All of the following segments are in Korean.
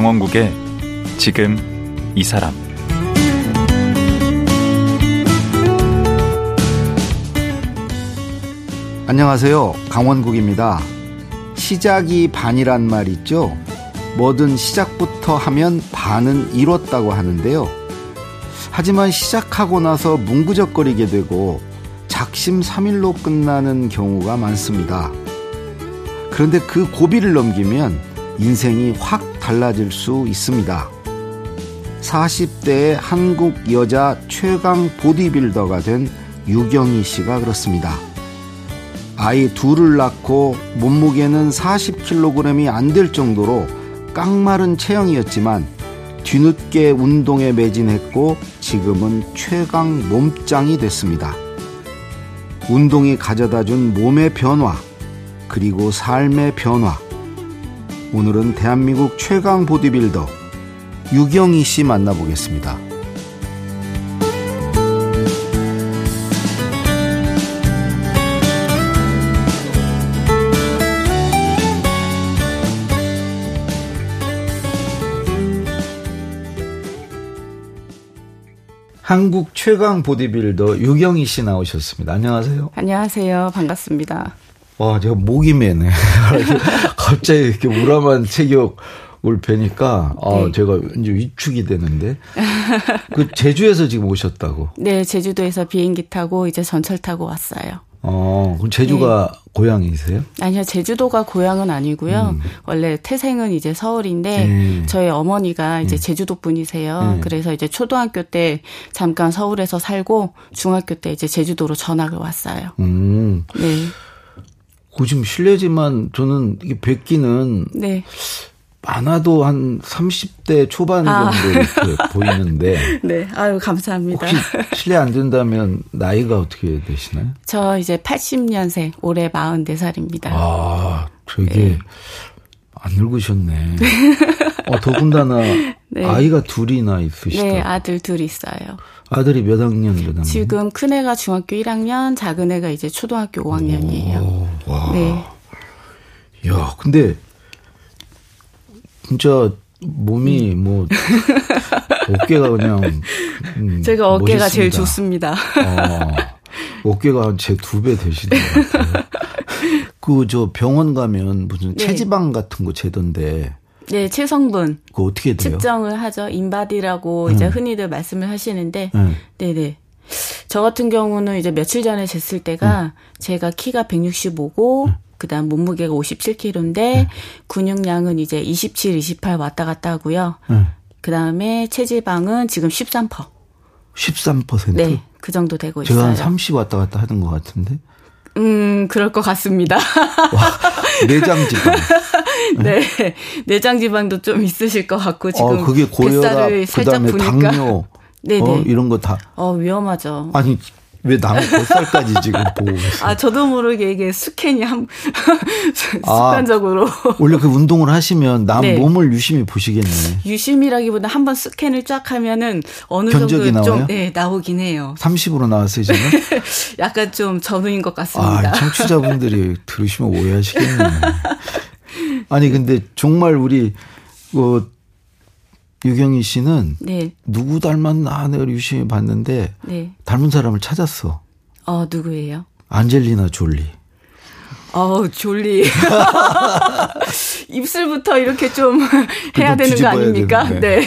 강원국의 지금 이 사람 안녕하세요. 강원국입니다. 시작이 반이란 말 있죠? 뭐든 시작부터 하면 반은 이뤘다고 하는데요. 하지만 시작하고 나서 뭉구적거리게 되고 작심삼일로 끝나는 경우가 많습니다. 그런데 그 고비를 넘기면 인생이 확 달라질 수 있습니다. 40대의 한국 여자 최강 보디빌더가 된 유경희 씨가 그렇습니다. 아이 둘을 낳고 몸무게는 40kg이 안 될 정도로 깡마른 체형이었지만 뒤늦게 운동에 매진했고 지금은 최강 몸짱이 됐습니다. 운동이 가져다 준 몸의 변화, 그리고 삶의 변화. 오늘은 대한민국 최강 보디빌더 유경희 씨 만나보겠습니다. 한국 최강 보디빌더 유경희 씨 나오셨습니다. 안녕하세요. 안녕하세요. 반갑습니다. 와, 제가 목이 매네. 갑자기 이렇게 우람한 체격을 뵈니까, 아, 네. 제가 이제 위축이 되는데. 그 제주에서 지금 오셨다고? 네, 제주도에서 비행기 타고 이제 전철 타고 왔어요. 어, 그럼 제주가 네. 고향이세요? 아니요, 제주도가 고향은 아니고요. 음. 원래 태생은 이제 서울인데 네. 저희 어머니가 이제 네. 제주도 분이세요. 네. 그래서 이제 초등학교 때 잠깐 서울에서 살고 중학교 때 이제 제주도로 전학을 왔어요. 음. 네. 그 지금 실례지만 저는 이게 뵙기는 네. 많아도 한 30대 초반 아. 정도 아. 이렇게 보이는데. 네, 아유, 감사합니다. 혹시 실례 안 된다면 나이가 어떻게 되시나요? 저 이제 80년생, 올해 44살입니다. 아, 되게 네. 안 늙으셨네. 어, 더군다나 네. 아이가 둘이나 있으시다. 네, 아들 둘 있어요. 아들이 몇 학년, 몇 학년? 지금 큰 애가 중학교 1학년, 작은 애가 이제 초등학교 5학년이에요. 오, 와. 네. 야, 근데 진짜 몸이 음. 뭐 어깨가 그냥 음, 제가 어깨가 멋있습니다. 제일 좋습니다. 어, 어깨가 제 두 배 되시는 것 같아요. 그 저 병원 가면 무슨 네. 체지방 같은 거 재던데. 네, 체성분. 그 어떻게 돼요? 측정을 하죠. 인바디라고 음. 이제 흔히들 말씀을 하시는데, 음. 네네. 저 같은 경우는 이제 며칠 전에 쟀을 때가 음. 제가 키가 165고 그다음 몸무게가 57kg인데 네. 근육량은 이제 27, 28 왔다 갔다 하고요. 네. 그다음에 체지방은 지금 13%. 13%? 네. 그 정도 되고 제가 있어요. 제가 한 30 왔다 갔다 하는 것 같은데. 음, 그럴 것 같습니다. 와, 내장 지방. 네. 내장 지방도 좀 있으실 것 같고 지금 어, 그게 고혈압, 그다음에 당뇨 네네. 어, 이런 거 다. 어, 위험하죠. 아니, 왜 남의 뱃살까지 지금 보고 계세요? 아, 저도 모르게 이게 스캔이 한, 습관적으로. 아, 원래 그 운동을 하시면 남 네. 몸을 유심히 보시겠네. 유심이라기보다 한 번 스캔을 쫙 하면은 어느 정도 나와요? 좀, 네, 나오긴 해요. 30으로 나왔어요, 지금? 약간 좀 전후인 것 같습니다. 아, 청취자분들이 들으시면 오해하시겠네. 아니, 근데 정말 우리, 뭐, 유경희 씨는 네. 누구 닮았나 내가 유심히 봤는데 네. 닮은 사람을 찾았어. 어 누구예요? 안젤리나 졸리. 어 졸리. 입술부터 이렇게 좀 해야 되는 거 아닙니까? 네.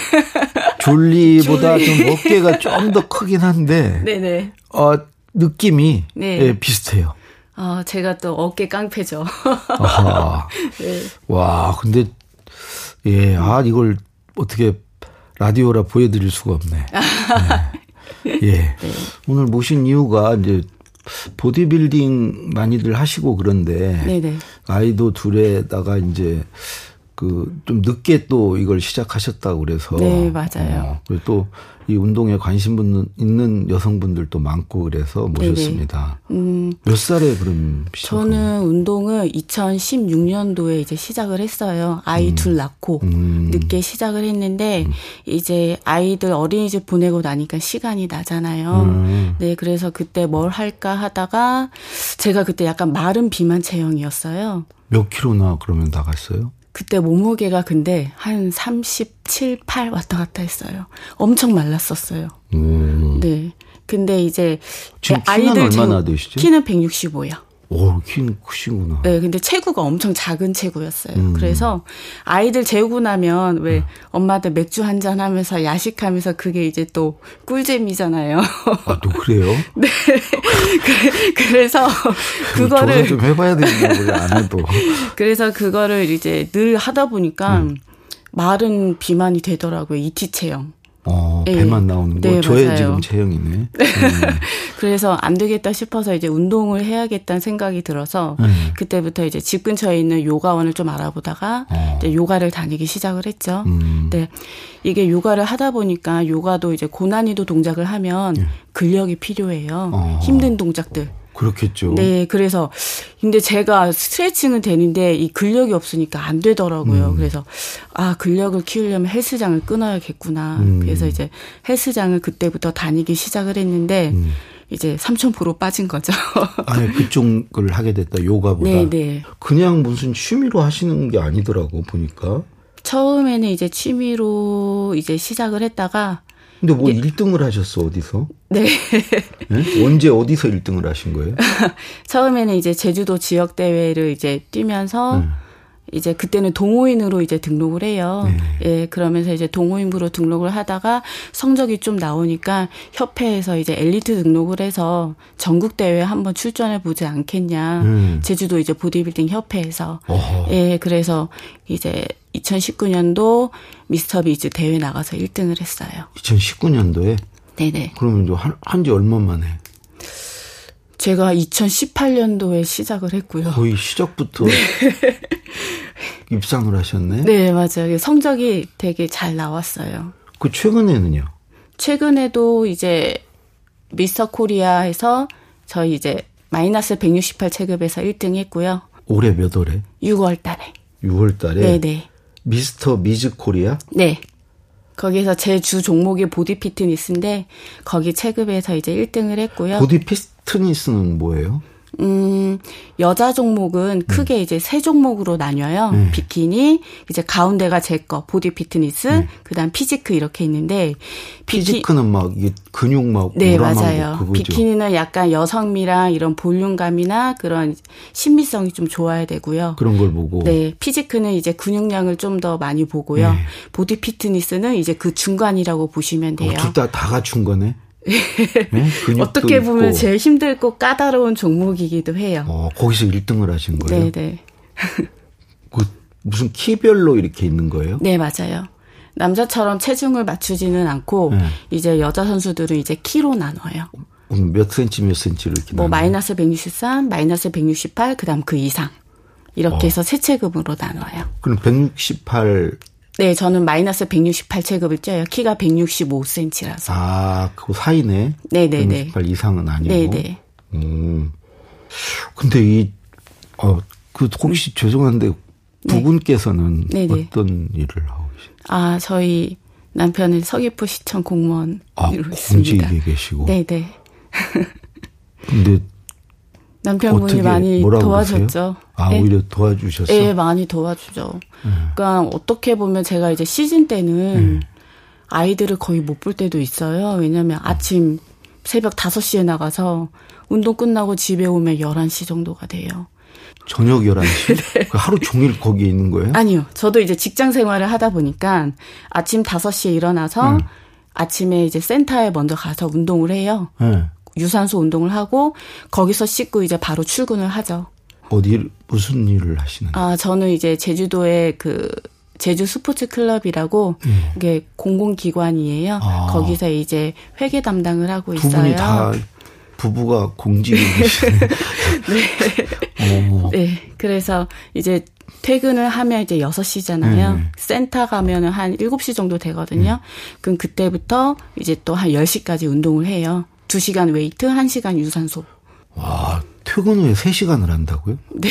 졸리보다 졸리. 좀 어깨가 좀 더 크긴 한데. 네네. 어 느낌이 네. 예, 비슷해요. 아, 어, 제가 또 어깨 깡패죠. 아, 네. 와, 근데 예, 아 이걸 어떻게 라디오라 보여드릴 수가 없네. 네. 예. 네. 오늘 모신 이유가 이제 보디빌딩 많이들 하시고 그런데. 아이도 둘에다가 이제 그 좀 늦게 또 이걸 시작하셨다고 그래서 네 맞아요. 어, 또이 운동에 관심 있는 여성분들도 많고 그래서 모셨습니다. 음, 몇 살에 그럼 시작 저는 운동을 2016년도에 이제 시작을 했어요. 아이 음. 둘 낳고 음. 늦게 시작을 했는데 음. 이제 아이들 어린이집 보내고 나니까 시간이 나잖아요. 음. 네, 그래서 그때 뭘 할까 하다가 제가 그때 약간 마른 비만 체형이었어요. 몇 킬로나 그러면 나갔어요? 그때 몸무게가 근데 한 37, 8 왔다 갔다 했어요. 엄청 말랐었어요. 음. 네. 근데 이제 지금 아이들 얼마나 되시죠? 키는 165요. 오, 키는 크시구나. 네, 근데 체구가 엄청 작은 체구였어요. 음. 그래서 아이들 재우고 나면 왜 음. 엄마들 맥주 한 잔 하면서 야식하면서 그게 이제 또 꿀잼이잖아요. 아, 또 그래요? 네. 그래 서 그거를 좀 해봐야 되는데 안 해도. 그래서 그거를 이제 늘 하다 보니까 음. 마른 비만이 되더라고요. 이티 체형. 어, 네. 배만 나오는 거. 네, 저의 맞아요. 지금 체형이네. 음. 그래서 안 되겠다 싶어서 이제 운동을 해야겠다는 생각이 들어서 음. 그때부터 이제 집 근처에 있는 요가원을 좀 알아보다가 어. 이제 요가를 다니기 시작을 했죠. 음. 네. 이게 요가를 하다 보니까 요가도 이제 고난이도 동작을 하면 예. 근력이 필요해요. 어. 힘든 동작들. 그렇겠죠. 네, 그래서 근데 제가 스트레칭은 되는데 이 근력이 없으니까 안 되더라고요. 음. 그래서 아 근력을 키우려면 헬스장을 끊어야겠구나. 음. 그래서 이제 헬스장을 그때부터 다니기 시작을 했는데 음. 이제 3,000% 빠진 거죠. 아니 그쪽을 하게 됐다 요가보다. 네, 네. 그냥 무슨 취미로 하시는 게 아니더라고 보니까. 처음에는 이제 취미로 이제 시작을 했다가 근데 뭐 네. 1등을 하셨어, 어디서? 네. 네? 언제 어디서 1등을 하신 거예요? 처음에는 이제 제주도 지역 대회를 이제 뛰면서 음. 이제 그때는 동호인으로 이제 등록을 해요. 네. 예, 그러면서 이제 동호인부로 등록을 하다가 성적이 좀 나오니까 협회에서 이제 엘리트 등록을 해서 전국 대회에 한번 출전해 보지 않겠냐. 음. 제주도 이제 보디빌딩 협회에서. 어허. 예, 그래서 이제 2019년도 미스터 비즈 대회 나가서 1등을 했어요. 2019년도에? 네네. 그러면 한지 얼마 만에? 제가 2018년도에 시작을 했고요. 거의 시작부터 네. 입상을 하셨네. 네, 맞아요. 성적이 되게 잘 나왔어요. 그 최근에는요? 최근에도 이제 미스터 코리아에서 저희 이제 마이너스 168 체급에서 1등 했고요. 올해 몇 월에? 6월 달에. 6월 달에? 네네. 미스터 미즈 코리아? 네. 거기서 제 주 종목이 보디 피트니스인데 거기 체급에서 이제 1등을 했고요. 보디 피트니스는 뭐예요? 음, 여자 종목은 음. 크게 이제 세 종목으로 나뉘어요. 네. 비키니, 이제 가운데가 제 거, 보디 피트니스, 네. 그 다음 physique 이렇게 있는데. 비키, 크는 막 근육 막. 네, 맞아요. 비키니는 약간 여성미랑 이런 볼륨감이나 그런 신미성이 좀 좋아야 되고요. 그런 걸 보고. 네. 피지크는 이제 근육량을 좀 더 많이 보고요. 네. 보디 피트니스는 이제 그 중간이라고 보시면 돼요. 어, 둘다 다 갖춘 거네? 네? 어떻게 보면 있고. 제일 힘들고 까다로운 종목이기도 해요. 어, 거기서 1등을 하신 거예요? 네네. 네. 그 무슨 키별로 이렇게 있는 거예요? 네, 맞아요. 남자처럼 체중을 맞추지는 않고 네. 이제 여자 선수들은 이제 키로 나눠요. 몇 센치 몇 센치로 이렇게 뭐 나눠요? 마이너스 163, 마이너스 168, 그다음 그 이상 이렇게 어. 해서 세 체급으로 나눠요. 그럼 168 네, 저는 마이너스 168체급을 쪄요. 키가 165cm라서. 아, 그 사이네. 네네네. 168 이상은 아니고. 네네. 음. 근데 이, 어, 그 혹시 죄송한데 두 네. 어떤 일을 하고 계신가요? 아, 저희 남편은 서귀포 시청 공무원으로 아, 있습니다. 공직에 계시고. 네네. 근데 남편분이 많이 도와줬죠. 아, 네? 오히려 도와주셨어? 네, 많이 도와주죠. 음. 그러니까 어떻게 보면 제가 이제 시즌 때는 음. 아이들을 거의 못 볼 때도 있어요. 왜냐면 아침 새벽 5시에 나가서 운동 끝나고 집에 오면 11시 정도가 돼요. 저녁 11시? 네. 그 하루 종일 거기에 있는 거예요? 아니요. 저도 이제 직장 생활을 하다 보니까 아침 5시에 일어나서 음. 아침에 이제 센터에 먼저 가서 운동을 해요. 네. 유산소 운동을 하고 거기서 씻고 이제 바로 출근을 하죠. 어디 무슨 일을 하시는? 아 저는 이제 제주도에 그 제주 스포츠 클럽이라고 음. 이게 공공기관이에요. 아. 거기서 이제 회계 담당을 하고 있어요. 두 분이 다 부부가 공직이시네. 네. 네. 그래서 이제 퇴근을 하면 이제 6시잖아요. 음. 센터 가면은 한 7시 정도 되거든요. 음. 그럼 그때부터 이제 또 한 10시까지 운동을 해요. 2시간 웨이트, 1시간 유산소. 와, 퇴근 후에 3시간을 한다고요? 네.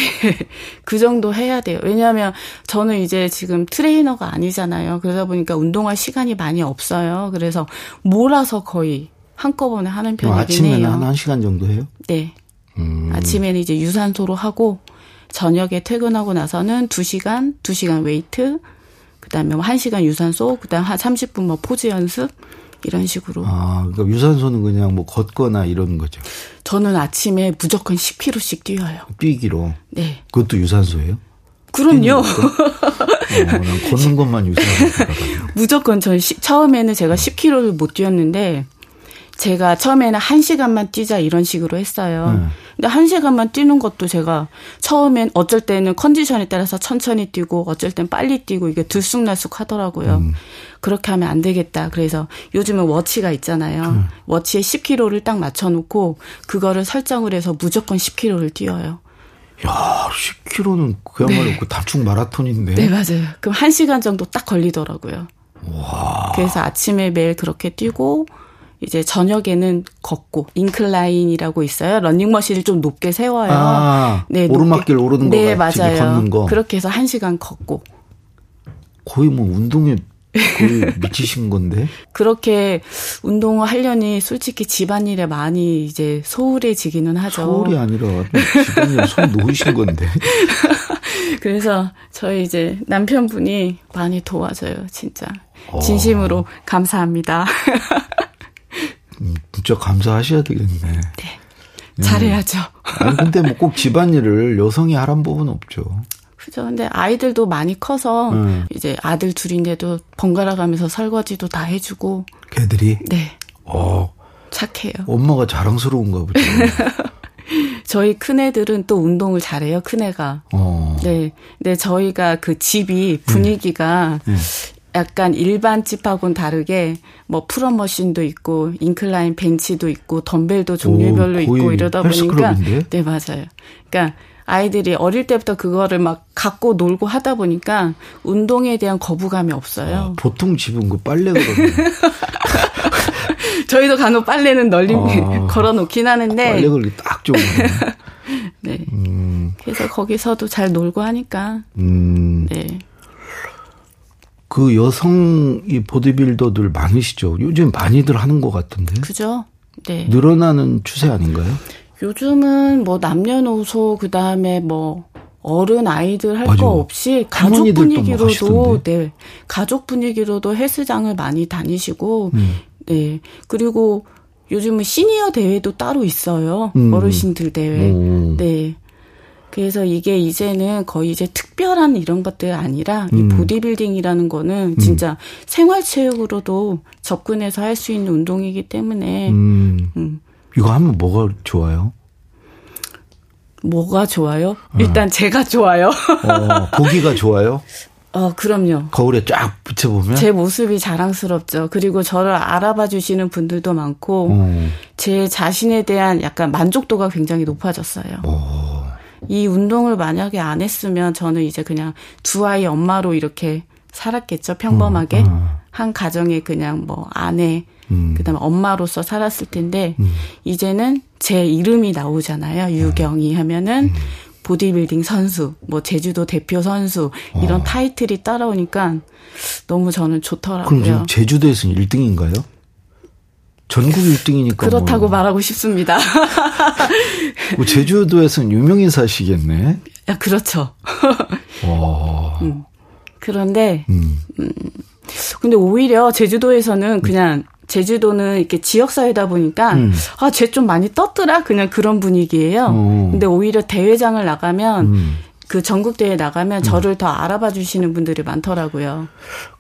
그 정도 해야 돼요. 왜냐하면 저는 이제 지금 트레이너가 아니잖아요. 그러다 보니까 운동할 시간이 많이 없어요. 그래서 몰아서 거의 한꺼번에 하는 편이긴 아침에는 해요. 아침에는 한 1시간 정도 해요? 네. 음. 아침에는 이제 유산소로 하고 저녁에 퇴근하고 나서는 2시간, 2시간 웨이트, 그다음에 뭐 1시간 유산소, 그다음 한 30분 뭐 포즈 연습 이런 식으로. 아, 그러니까 유산소는 그냥 뭐 걷거나 이런 거죠. 저는 아침에 무조건 10km씩 뛰어요. 뛰기로. 네. 그것도 유산소예요? 그럼요. 어, 난 걷는 것만 유산소. 무조건 전 시, 처음에는 제가 10km를 못 뛰었는데 제가 처음에는 1시간만 뛰자 이런 식으로 했어요. 네. 근데 1시간만 뛰는 것도 제가 처음엔 어쩔 때는 컨디션에 따라서 천천히 뛰고 어쩔 땐 빨리 뛰고 이게 들쑥날쑥 하더라고요. 음. 그렇게 하면 안 되겠다. 그래서 요즘은 워치가 있잖아요. 음. 워치에 10km를 딱 맞춰놓고 그거를 설정을 해서 무조건 10km를 뛰어요. 야, 10km는 그야말로 네. 그 단축 마라톤인데. 네, 맞아요. 그럼 1시간 정도 딱 걸리더라고요. 와. 그래서 아침에 매일 그렇게 뛰고 이제 저녁에는 걷고 인클라인이라고 있어요. 러닝머신을 좀 높게 세워요. 아, 네, 오르막길 높게. 오르는 거 네, 맞아요. 걷는 거. 그렇게 해서 1시간 걷고. 거의 뭐 운동에 거의 미치신 건데. 그렇게 운동을 하려니 솔직히 집안일에 많이 이제 소홀해지기는 하죠. 소홀이 아니라 집안일에 손 놓으신 건데. 그래서 저희 이제 남편분이 많이 도와줘요, 진짜. 어. 진심으로 어. 감사합니다. 음, 진짜 감사하셔야 되겠네. 네. 잘해야죠. 아니, 근데 뭐 꼭 집안일을 여성이 하란 법은 없죠. 그죠. 근데 아이들도 많이 커서 음. 이제 아들 둘인데도 번갈아 가면서 설거지도 다 해주고. 걔들이? 네. 어. 착해요. 엄마가 자랑스러운가 보죠. 저희 큰애들은 또 운동을 잘해요, 큰애가. 어. 네. 근데 저희가 그 집이 분위기가 네. 네. 약간 일반 집하고는 다르게 뭐 pull-up machine도 있고 incline bench도 있고 덤벨도 종류별로 오, 있고 이러다 보니까 네 맞아요. 그러니까 아이들이 어릴 때부터 그거를 막 갖고 놀고 하다 보니까 운동에 대한 거부감이 없어요. 아, 보통 집은 그 빨래 그러면 저희도 간혹 빨래는 널리 아, 걸어놓긴 하는데 빨래 걸기 딱 좋은 네. 음. 그래서 거기서도 잘 놀고 하니까. 음. 네. 그 여성 이 보디빌더들 많으시죠? 요즘 많이들 하는 것 같은데. 그죠? 네. 늘어나는 추세 아닌가요? 요즘은 뭐 남녀노소 그 다음에 뭐 어른 아이들 할 거 없이 가족 분위기로도 네 가족 분위기로도 헬스장을 많이 다니시고 음. 네 그리고 요즘은 시니어 대회도 따로 있어요 음. 어르신들 대회 오. 네 그래서 이게 이제는 거의 이제 특별한 이런 것들 아니라 음. 이 보디빌딩이라는 거는 음. 진짜 생활체육으로도 접근해서 할 수 있는 운동이기 때문에 음. 음. 이거 하면 뭐가 좋아요? 뭐가 좋아요? 일단 제가 좋아요. 어, 보기가 좋아요? 어, 그럼요. 거울에 쫙 비춰보면? 제 모습이 자랑스럽죠. 그리고 저를 알아봐 주시는 분들도 많고, 어. 제 자신에 대한 약간 만족도가 굉장히 높아졌어요. 어. 이 운동을 만약에 안 했으면 저는 이제 그냥 두 아이 엄마로 이렇게 살았겠죠. 평범하게. 어, 어. 한 가정에 그냥 뭐 아내, 음. 그다음에 엄마로서 살았을 텐데 음. 이제는 제 이름이 나오잖아요. 유경이 하면은 음. 보디빌딩 선수, 뭐 제주도 대표 선수 이런 어. 타이틀이 따라오니까 너무 저는 좋더라고요. 그럼 지금 제주도에서는 1등인가요? 전국 1등이니까. 그렇다고 뭐. 말하고 싶습니다. 뭐 제주도에서는 유명인사시겠네. 야, 그렇죠. 와. 음. 그런데, 음. 음. 근데 오히려 제주도에서는 그냥 제주도는 이렇게 지역사회다 보니까 음. 아, 쟤 좀 많이 떴더라 그냥 그런 분위기예요. 어. 근데 오히려 대회장을 나가면 음. 그 전국 대회 나가면 음. 저를 더 알아봐 주시는 분들이 많더라고요.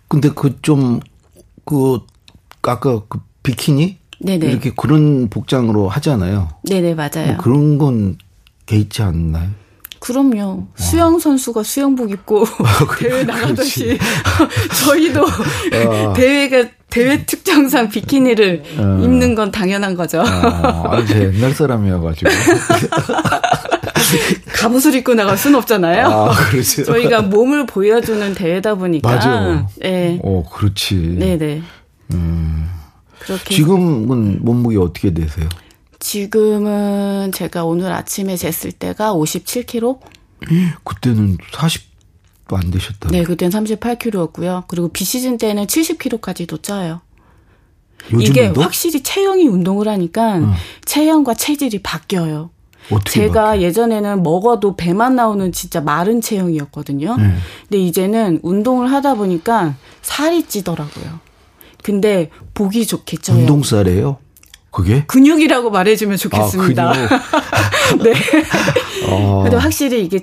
근데 그 좀그 그 아까 그 비키니 네네. 이렇게 그런 복장으로 하잖아요. 네네 맞아요. 뭐 그런 건 개의치 않나요? 그럼요. 수영 선수가 수영복 입고 대회 나가듯이 저희도 어. 대회가 대회 특정상 비키니를 어. 입는 건 당연한 거죠. 아, 제 옛날 사람이어가지고. 갑옷을 입고 나갈 수는 없잖아요. 아, 그렇죠. 저희가 몸을 보여주는 대회다 보니까. 맞아. 네. 어, 그렇지. 네네. 음. 그렇게 지금은 몸무게 어떻게 되세요? 지금은 제가 오늘 아침에 쟀을 때가 57kg. 그때는 40도 안 되셨다. 네, 그때는 38kg였고요. 그리고 비시즌 때는 70kg까지도 쪄요. 이게 확실히 체형이 운동을 하니까 어. 체형과 체질이 바뀌어요. 제가 바뀌어요? 예전에는 먹어도 배만 나오는 진짜 마른 체형이었거든요. 네. 근데 이제는 운동을 하다 보니까 살이 찌더라고요. 근데 보기 좋겠죠. 운동살이에요? 그게? 근육이라고 말해주면 좋겠습니다. 아, 네. 어. 근데 확실히 이게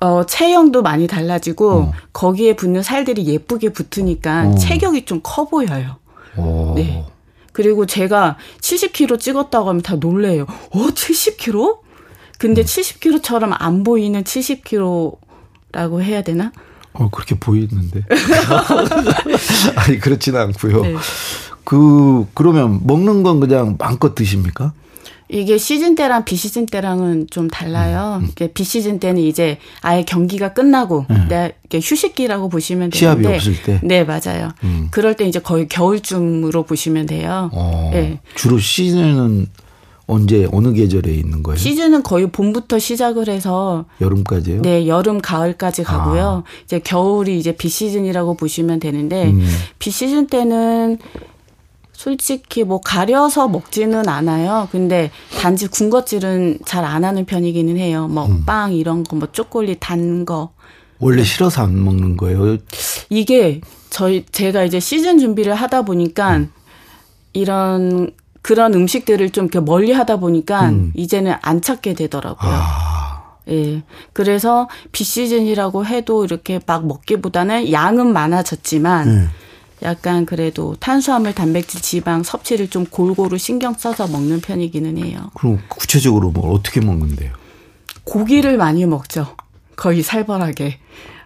어, 체형도 많이 달라지고 어. 거기에 붙는 살들이 예쁘게 붙으니까 어. 체격이 좀 커 보여요. 어. 네. 그리고 제가 70kg 찍었다고 하면 다 놀래요. 어, 70kg? 근데 음. 70kg처럼 안 보이는 70kg라고 해야 되나? 어, 그렇게 보이는데. 아니, 그렇지는 않고요. 네. 그, 그러면 먹는 건 그냥 마음껏 드십니까? 이게 시즌 때랑 비시즌 때랑은 좀 달라요. 음. 이게 비시즌 때는 이제 아예 경기가 끝나고 음. 네, 휴식기라고 보시면 되는데 시합이 없을 때. 네, 맞아요. 음. 그럴 때 이제 거의 겨울쯤으로 보시면 돼요. 어, 네. 주로 시즌은 언제 어느 계절에 있는 거예요? 시즌은 거의 봄부터 시작을 해서 여름까지요? 네, 여름 가을까지 가고요. 아. 이제 겨울이 이제 비 시즌이라고 보시면 되는데 음. 비 시즌 때는 솔직히 뭐 가려서 먹지는 않아요. 근데 단지 군것질은 잘 안 하는 편이기는 해요. 뭐빵 음. 이런 거, 뭐 초콜릿 단 거. 원래 싫어서 안 먹는 거예요? 이게 저희 제가 이제 시즌 준비를 하다 보니까 음. 이런 그런 음식들을 좀 이렇게 멀리 하다 보니까 음. 이제는 안 찾게 되더라고요. 아. 예. 그래서 비시즌이라고 해도 이렇게 막 먹기보다는 양은 많아졌지만 음. 약간 그래도 탄수화물, 단백질, 지방 섭취를 좀 골고루 신경 써서 먹는 편이기는 해요. 그럼 구체적으로 뭐 어떻게 먹는데요? 고기를 많이 먹죠. 거의 살벌하게.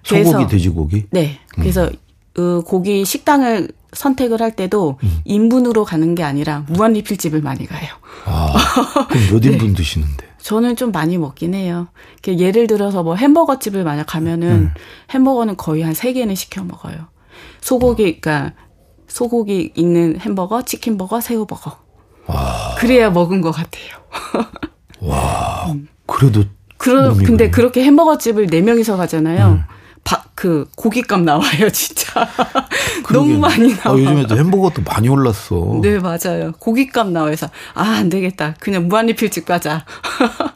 소고기, 돼지고기? 네. 그래서 음. 그 고기 식당을 선택을 할 때도 음. 인분으로 가는 게 아니라 무한리필집을 많이 가요. 아, 그럼 몇 네. 인분 네. 드시는데? 저는 좀 많이 먹긴 해요. 예를 들어서 뭐 햄버거 집을 만약 가면은 음. 햄버거는 거의 한 3개는 시켜 먹어요. 소고기, 그러니까 소고기 있는 햄버거, 치킨버거, 새우버거. 와. 그래야 먹은 것 같아요. 와. 그래도. 그러, 근데 그렇게 햄버거 집을 4명이서 가잖아요. 음. 바, 그 고깃값 나와요, 진짜. 너무 많이 나와. 아, 요즘에도 햄버거도 많이 올랐어. 네, 맞아요. 고깃값 나와서 아, 안 되겠다. 그냥 무한리필집 가자.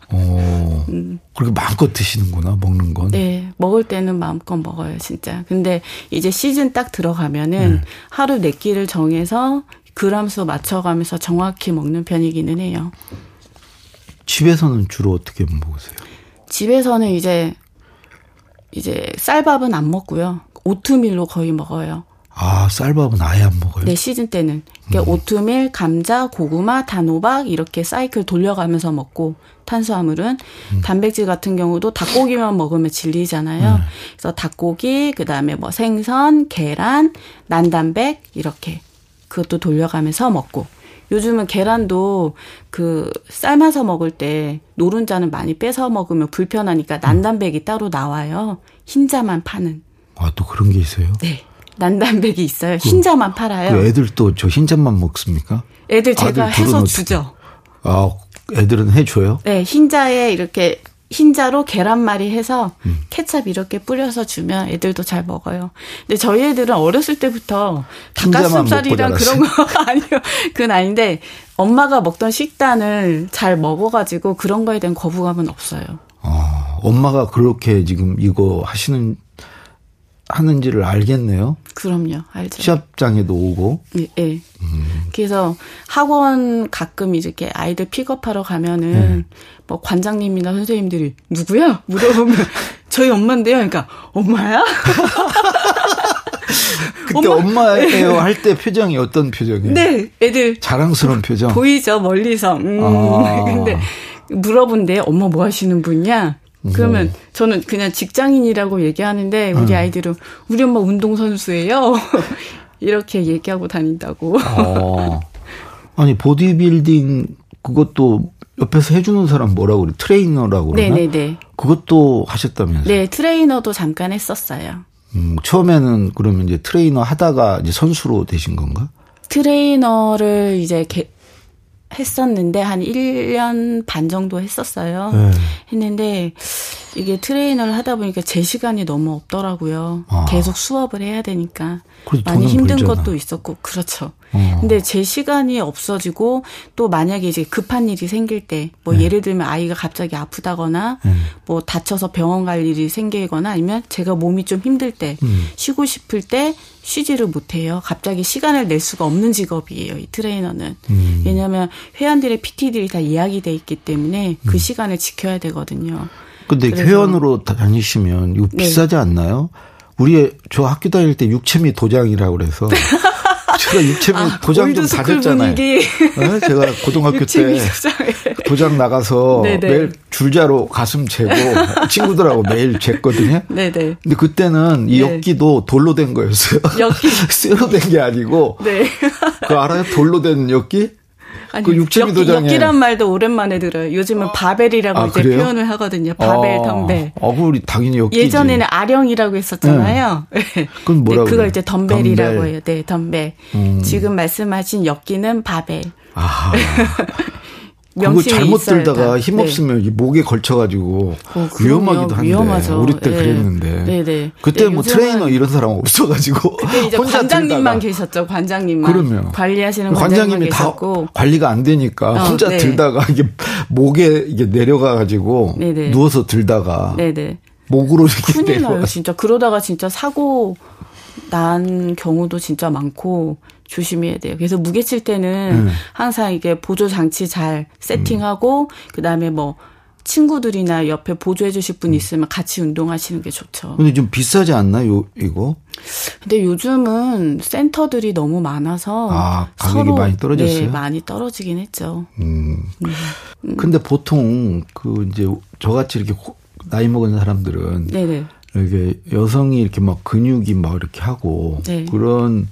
어. 음. 그렇게 마음껏 드시는구나, 먹는 건. 네, 먹을 때는 마음껏 먹어요, 진짜. 근데 이제 시즌 딱 들어가면은 음. 하루 네 끼를 정해서 그람수 맞춰가면서 정확히 먹는 편이기는 해요. 집에서는 주로 어떻게 먹으세요? 집에서는 이제 이제 쌀밥은 안 먹고요. 오트밀로 거의 먹어요. 아, 쌀밥은 아예 안 먹어요? 네, 시즌 때는. 그러니까 음. 오트밀, 감자, 고구마, 단호박 이렇게 사이클 돌려가면서 먹고 탄수화물은 음. 단백질 같은 경우도 닭고기만 먹으면 질리잖아요. 음. 그래서 닭고기, 그다음에 뭐 생선, 계란, 난단백 이렇게 그것도 돌려가면서 먹고 요즘은 계란도 그 삶아서 먹을 때 노른자는 많이 빼서 먹으면 불편하니까 난단백이 따로 나와요. 흰자만 파는. 아, 또 그런 게 있어요? 네. 난단백이 있어요. 그, 흰자만 팔아요. 그 애들 또 저 흰자만 먹습니까? 애들 제가 해서 주죠. 아, 애들은 해줘요? 네, 흰자에 이렇게 흰자로 계란말이 해서 음. 케찹 이렇게 뿌려서 주면 애들도 잘 먹어요. 근데 저희 애들은 어렸을 때부터 닭가슴살이랑 그런 거 아니요. 그건 아닌데 엄마가 먹던 식단을 잘 먹어가지고 그런 거에 대한 거부감은 없어요. 아, 엄마가 그렇게 지금 이거 하시는 하는지를 알겠네요. 그럼요, 알죠. 시합장에도 오고. 예, 예. 음. 그래서 학원 가끔 이렇게 아이들 픽업하러 가면은 음. 뭐 관장님이나 선생님들이 누구야? 물어보면 저희 엄마인데요. 그러니까 엄마야? 그때 엄마, 예요 할 때 표정이 어떤 표정이에요? 네, 애들 자랑스러운 표정. 보이죠, 멀리서. 음. 아. 근데 물어본대 엄마 뭐 하시는 분이야? 그러면 음. 저는 그냥 직장인이라고 얘기하는데 우리 음. 아이들은 우리 엄마 운동선수예요. 이렇게 얘기하고 다닌다고. 어. 아니 보디빌딩 그것도 옆에서 해주는 사람 뭐라고 그래? 트레이너라고 그러나? 네네네. 그것도 하셨다면서요? 네, 트레이너도 잠깐 했었어요. 음, 처음에는 그러면 이제 트레이너 하다가 이제 선수로 되신 건가? 트레이너를 이제 개, 했었는데 한 1년 반 정도 했었어요. 네. 했는데 이게 트레이너를 하다 보니까 제 시간이 너무 없더라고요. 아. 계속 수업을 해야 되니까 많이 힘든 벌잖아. 것도 있었고 그렇죠. 어. 근데 제 시간이 없어지고 또 만약에 이제 급한 일이 생길 때뭐 네. 예를 들면 아이가 갑자기 아프다거나 네. 뭐 다쳐서 병원 갈 일이 생기거나 아니면 제가 몸이 좀 힘들 때 음. 쉬고 싶을 때 쉬지를 못해요. 갑자기 시간을 낼 수가 없는 직업이에요. 이 트레이너는. 음. 왜냐하면 회원들의 PT들이 다 예약이 돼 있기 때문에 그 음. 시간을 지켜야 되거든요. 근데 회원으로 다니시면 이거 네. 비싸지 않나요? 우리 저 학교 다닐 때 육체미 도장이라고 그래서 제가 육체미 아, 도장 좀 다녔잖아요. 네? 제가 고등학교 때 도장 나가서 네네. 매일 줄자로 가슴 재고 친구들하고 매일 쟀거든요. 네네. 근데 그때는 이 네. 엽기도 돌로 된 거였어요. 엽기 쇠로 된 게 아니고. 네. 그 알아요? 돌로 된 엽기? 아니, 그 육체미 도장에 엽기란 말도 오랜만에 들어요. 요즘은 어. 바벨이라고 아, 이제 그래요? 표현을 하거든요. 바벨, 아, 덤벨. 어, 우리 당연히 엽기. 예전에는 아령이라고 했었잖아요. 네. 그건 뭐라고? 네, 그걸 이제 덤벨이라고 덤벨. 해요. 네, 덤벨. 음. 지금 말씀하신 역기는 바벨. 아. 그거 잘못 들다가 힘 네. 없으면 네. 목에 걸쳐가지고 어, 위험하기도 한데 위험하죠. 우리 때 네. 그랬는데 네네. 그때 네, 뭐 트레이너 이런 사람 없어가지고 이제 관장님만 계셨죠 관장님만 그러면 관리하시는 관장님이 다 관리가 안 되니까 어, 혼자 네. 들다가 이게 목에 이게 내려가가지고. 누워서 들다가. 목으로 이렇게 큰일 나요 진짜 그러다가 진짜 사고 난 경우도 진짜 많고 조심해야 돼요. 그래서 무게 칠 때는 음. 항상 이게 보조 장치 잘 세팅하고 음. 그다음에 뭐 친구들이나 옆에 보조해 주실 분 음. 있으면 같이 운동하시는 게 좋죠. 근데 좀 비싸지 않나요, 이거? 근데 요즘은 센터들이 너무 많아서 아, 가격이 서로 많이 떨어졌어요. 네, 많이 떨어지긴 했죠. 음. 음. 근데 보통 그 이제 저같이 이렇게 나이 먹은 사람들은 네네. 이렇게 여성이 이렇게 막 근육이 막 이렇게 하고 네. 그런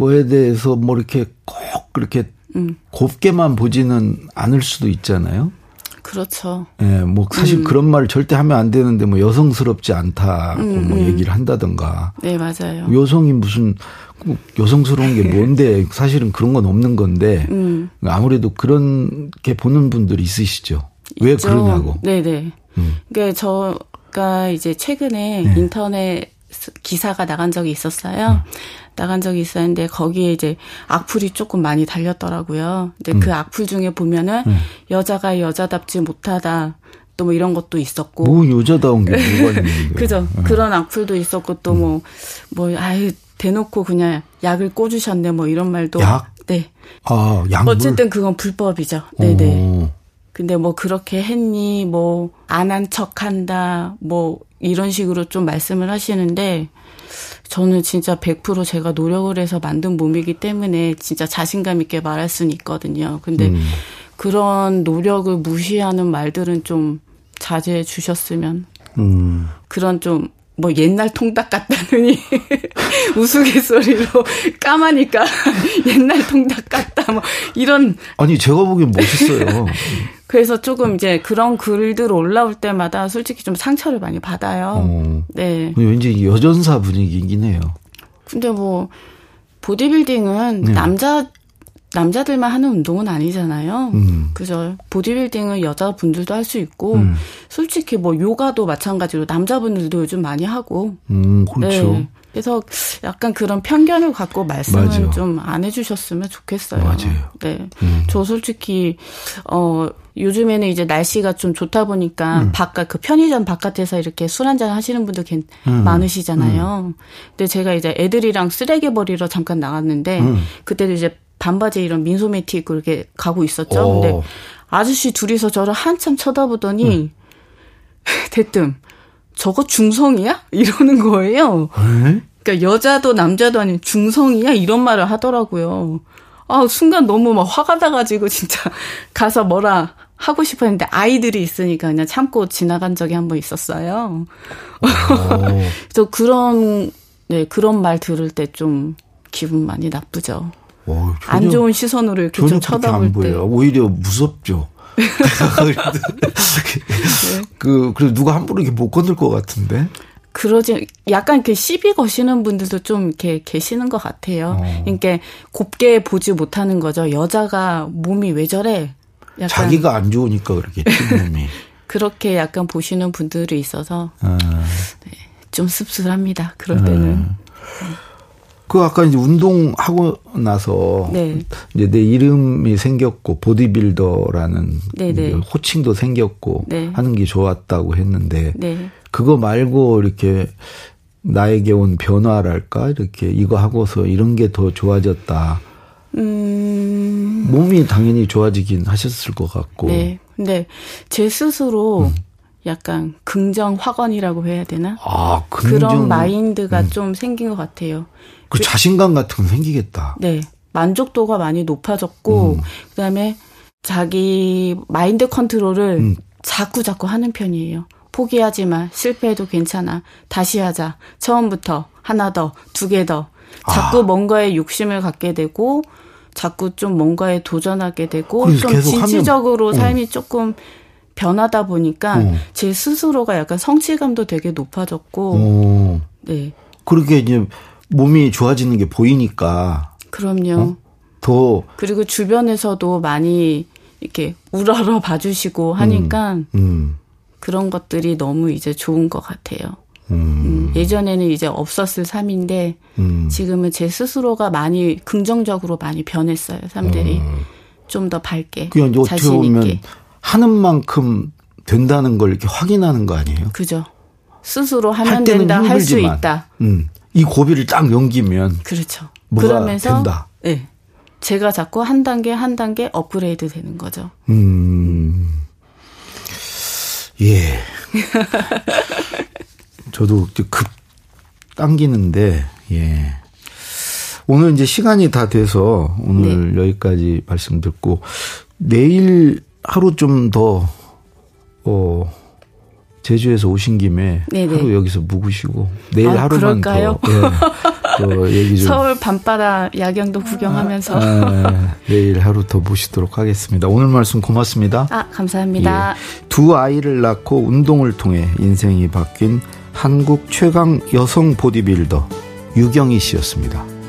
거에 대해서 뭐 이렇게 꼭 그렇게 음. 곱게만 보지는 않을 수도 있잖아요. 그렇죠. 예, 네, 뭐 사실 음. 그런 말 절대 하면 안 되는데 뭐 여성스럽지 않다고 음, 뭐 음. 얘기를 한다던가. 네, 맞아요. 여성이 무슨 여성스러운 게 뭔데 사실은 그런 건 없는 건데 음. 아무래도 그런 게 보는 분들이 있으시죠. 왜 있죠. 그러냐고. 네, 네. 음. 그러니까 저가 이제 최근에 네. 인터넷 기사가 나간 적이 있었어요. 음. 나간 적이 있었는데 거기에 이제 악플이 조금 많이 달렸더라고요. 근데 음. 그 악플 중에 보면은 음. 여자가 여자답지 못하다. 또 뭐 이런 것도 있었고. 뭐 여자다운 게 뭐가 있는 그죠. 네. 그런 악플도 있었고 또 뭐, 뭐, 아유, 대놓고 그냥 약을 꽂으셨네 뭐 이런 말도. 약? 네. 아, 약 어쨌든 그건 불법이죠. 네네. 근데 뭐 그렇게 했니, 뭐, 안 한 척 한다, 뭐, 이런 식으로 좀 말씀을 하시는데, 저는 진짜 100% 제가 노력을 해서 만든 몸이기 때문에 진짜 자신감 있게 말할 수는 있거든요. 근데 음. 그런 노력을 무시하는 말들은 좀 자제해 주셨으면. 음. 그런 좀, 뭐 옛날 통닭 같다느니 우스갯소리로 까마니까 옛날 통닭 같다 뭐 이런 아니 제가 보기엔 멋있어요. 그래서 조금 이제 그런 글들 올라올 때마다 솔직히 좀 상처를 많이 받아요. 어. 네. 왠지 여전사 분위기긴 해요. 근데 뭐 보디빌딩은 네. 남자 남자들만 하는 운동은 아니잖아요. 음. 그죠. 보디빌딩은 여자분들도 할 수 있고, 음. 솔직히 뭐 요가도 마찬가지로 남자분들도 요즘 많이 하고. 음, 그렇죠. 네. 그래서 약간 그런 편견을 갖고 말씀을 좀 안 해주셨으면 좋겠어요. 맞아요. 네. 음. 저 솔직히, 어, 요즘에는 이제 날씨가 좀 좋다 보니까 음. 바깥, 그 편의점 바깥에서 이렇게 술 한잔 하시는 분들 음. 많으시잖아요. 음. 근데 제가 이제 애들이랑 쓰레기 버리러 잠깐 나갔는데, 음. 그때도 이제 반바지 이런 민소매티 입고 이렇게 가고 있었죠. 오. 근데 아저씨 둘이서 저를 한참 쳐다보더니, 음. 대뜸, 저거 중성이야? 이러는 거예요. 에? 그러니까 여자도 남자도 아닌 중성이야? 이런 말을 하더라고요. 아, 순간 너무 막 화가 나가지고 진짜 가서 뭐라 하고 싶었는데 아이들이 있으니까 그냥 참고 지나간 적이 한 번 있었어요. 그래서 그런, 네, 그런 말 들을 때 좀 기분 많이 나쁘죠. 오, 전혀, 안 좋은 시선으로 이렇게 좀 쳐다볼 때. 오히려 무섭죠. 그, 그래도 누가 함부로 이렇게 못 건들 것 같은데? 그러지, 약간 이렇게 시비 거시는 분들도 좀 이렇게 계시는 것 같아요. 어. 그러니까 곱게 보지 못하는 거죠. 여자가 몸이 왜 저래? 약간. 자기가 안 좋으니까 그렇겠지, 몸이. 그렇게 약간 보시는 분들이 있어서 아. 네, 좀 씁쓸합니다. 그럴 때는. 아. 그 아까 이제 운동하고 나서 네. 이제 내 이름이 생겼고 보디빌더라는 네네. 호칭도 생겼고 네. 하는 게 좋았다고 했는데 네. 그거 말고 이렇게 나에게 온 변화랄까 이렇게 이거 하고서 이런 게 더 좋아졌다. 음. 몸이 당연히 좋아지긴 하셨을 것 같고. 네. 근데 제 스스로 음. 약간 긍정 확언이라고 해야 되나? 아, 긍정. 그런 마인드가 음. 좀 생긴 것 같아요. 그, 그 자신감 같은 건 생기겠다. 네. 만족도가 많이 높아졌고 음. 그다음에 자기 마인드 컨트롤을 음. 자꾸 자꾸 하는 편이에요. 포기하지 마. 실패해도 괜찮아. 다시 하자. 처음부터 하나 더, 두 개 더. 자꾸 아. 뭔가에 욕심을 갖게 되고 자꾸 좀 뭔가에 도전하게 되고 좀 진취적으로 하면, 어. 삶이 어. 조금 변하다 보니까 어. 제 스스로가 약간 성취감도 되게 높아졌고 어. 네. 그렇게 이제 몸이 좋아지는 게 보이니까. 그럼요. 어? 더. 그리고 주변에서도 많이 이렇게 우러러 봐주시고 하니까 음, 음. 그런 것들이 너무 이제 좋은 것 같아요. 음. 음 예전에는 이제 없었을 삶인데 음. 지금은 제 스스로가 많이 긍정적으로 많이 변했어요. 사람들이 음. 좀더 밝게 그냥 어떻게 자신 있게 하는 만큼 된다는 걸 이렇게 확인하는 거 아니에요? 그죠. 스스로 하면 된다, 할 수 있다. 음. 이 고비를 딱 넘기면 그렇죠. 그러면서 된다. 네. 제가 자꾸 한 단계 한 단계 업그레이드 되는 거죠. 음. 예. 저도 급 당기는데 예. 오늘 이제 시간이 다 돼서 오늘 네. 여기까지 말씀 듣고 내일 하루 좀더 어 제주에서 오신 김에 네네. 하루 여기서 묵으시고 내일 아, 하루만 그럴까요? 더, 예, 더 얘기 좀 서울 밤바다 야경도 구경하면서 아, 아, 내일 하루 더 모시도록 하겠습니다. 오늘 말씀 고맙습니다. 아 감사합니다. 예, 두 아이를 낳고 운동을 통해 인생이 바뀐 한국 최강 여성 보디빌더 유경희 씨였습니다.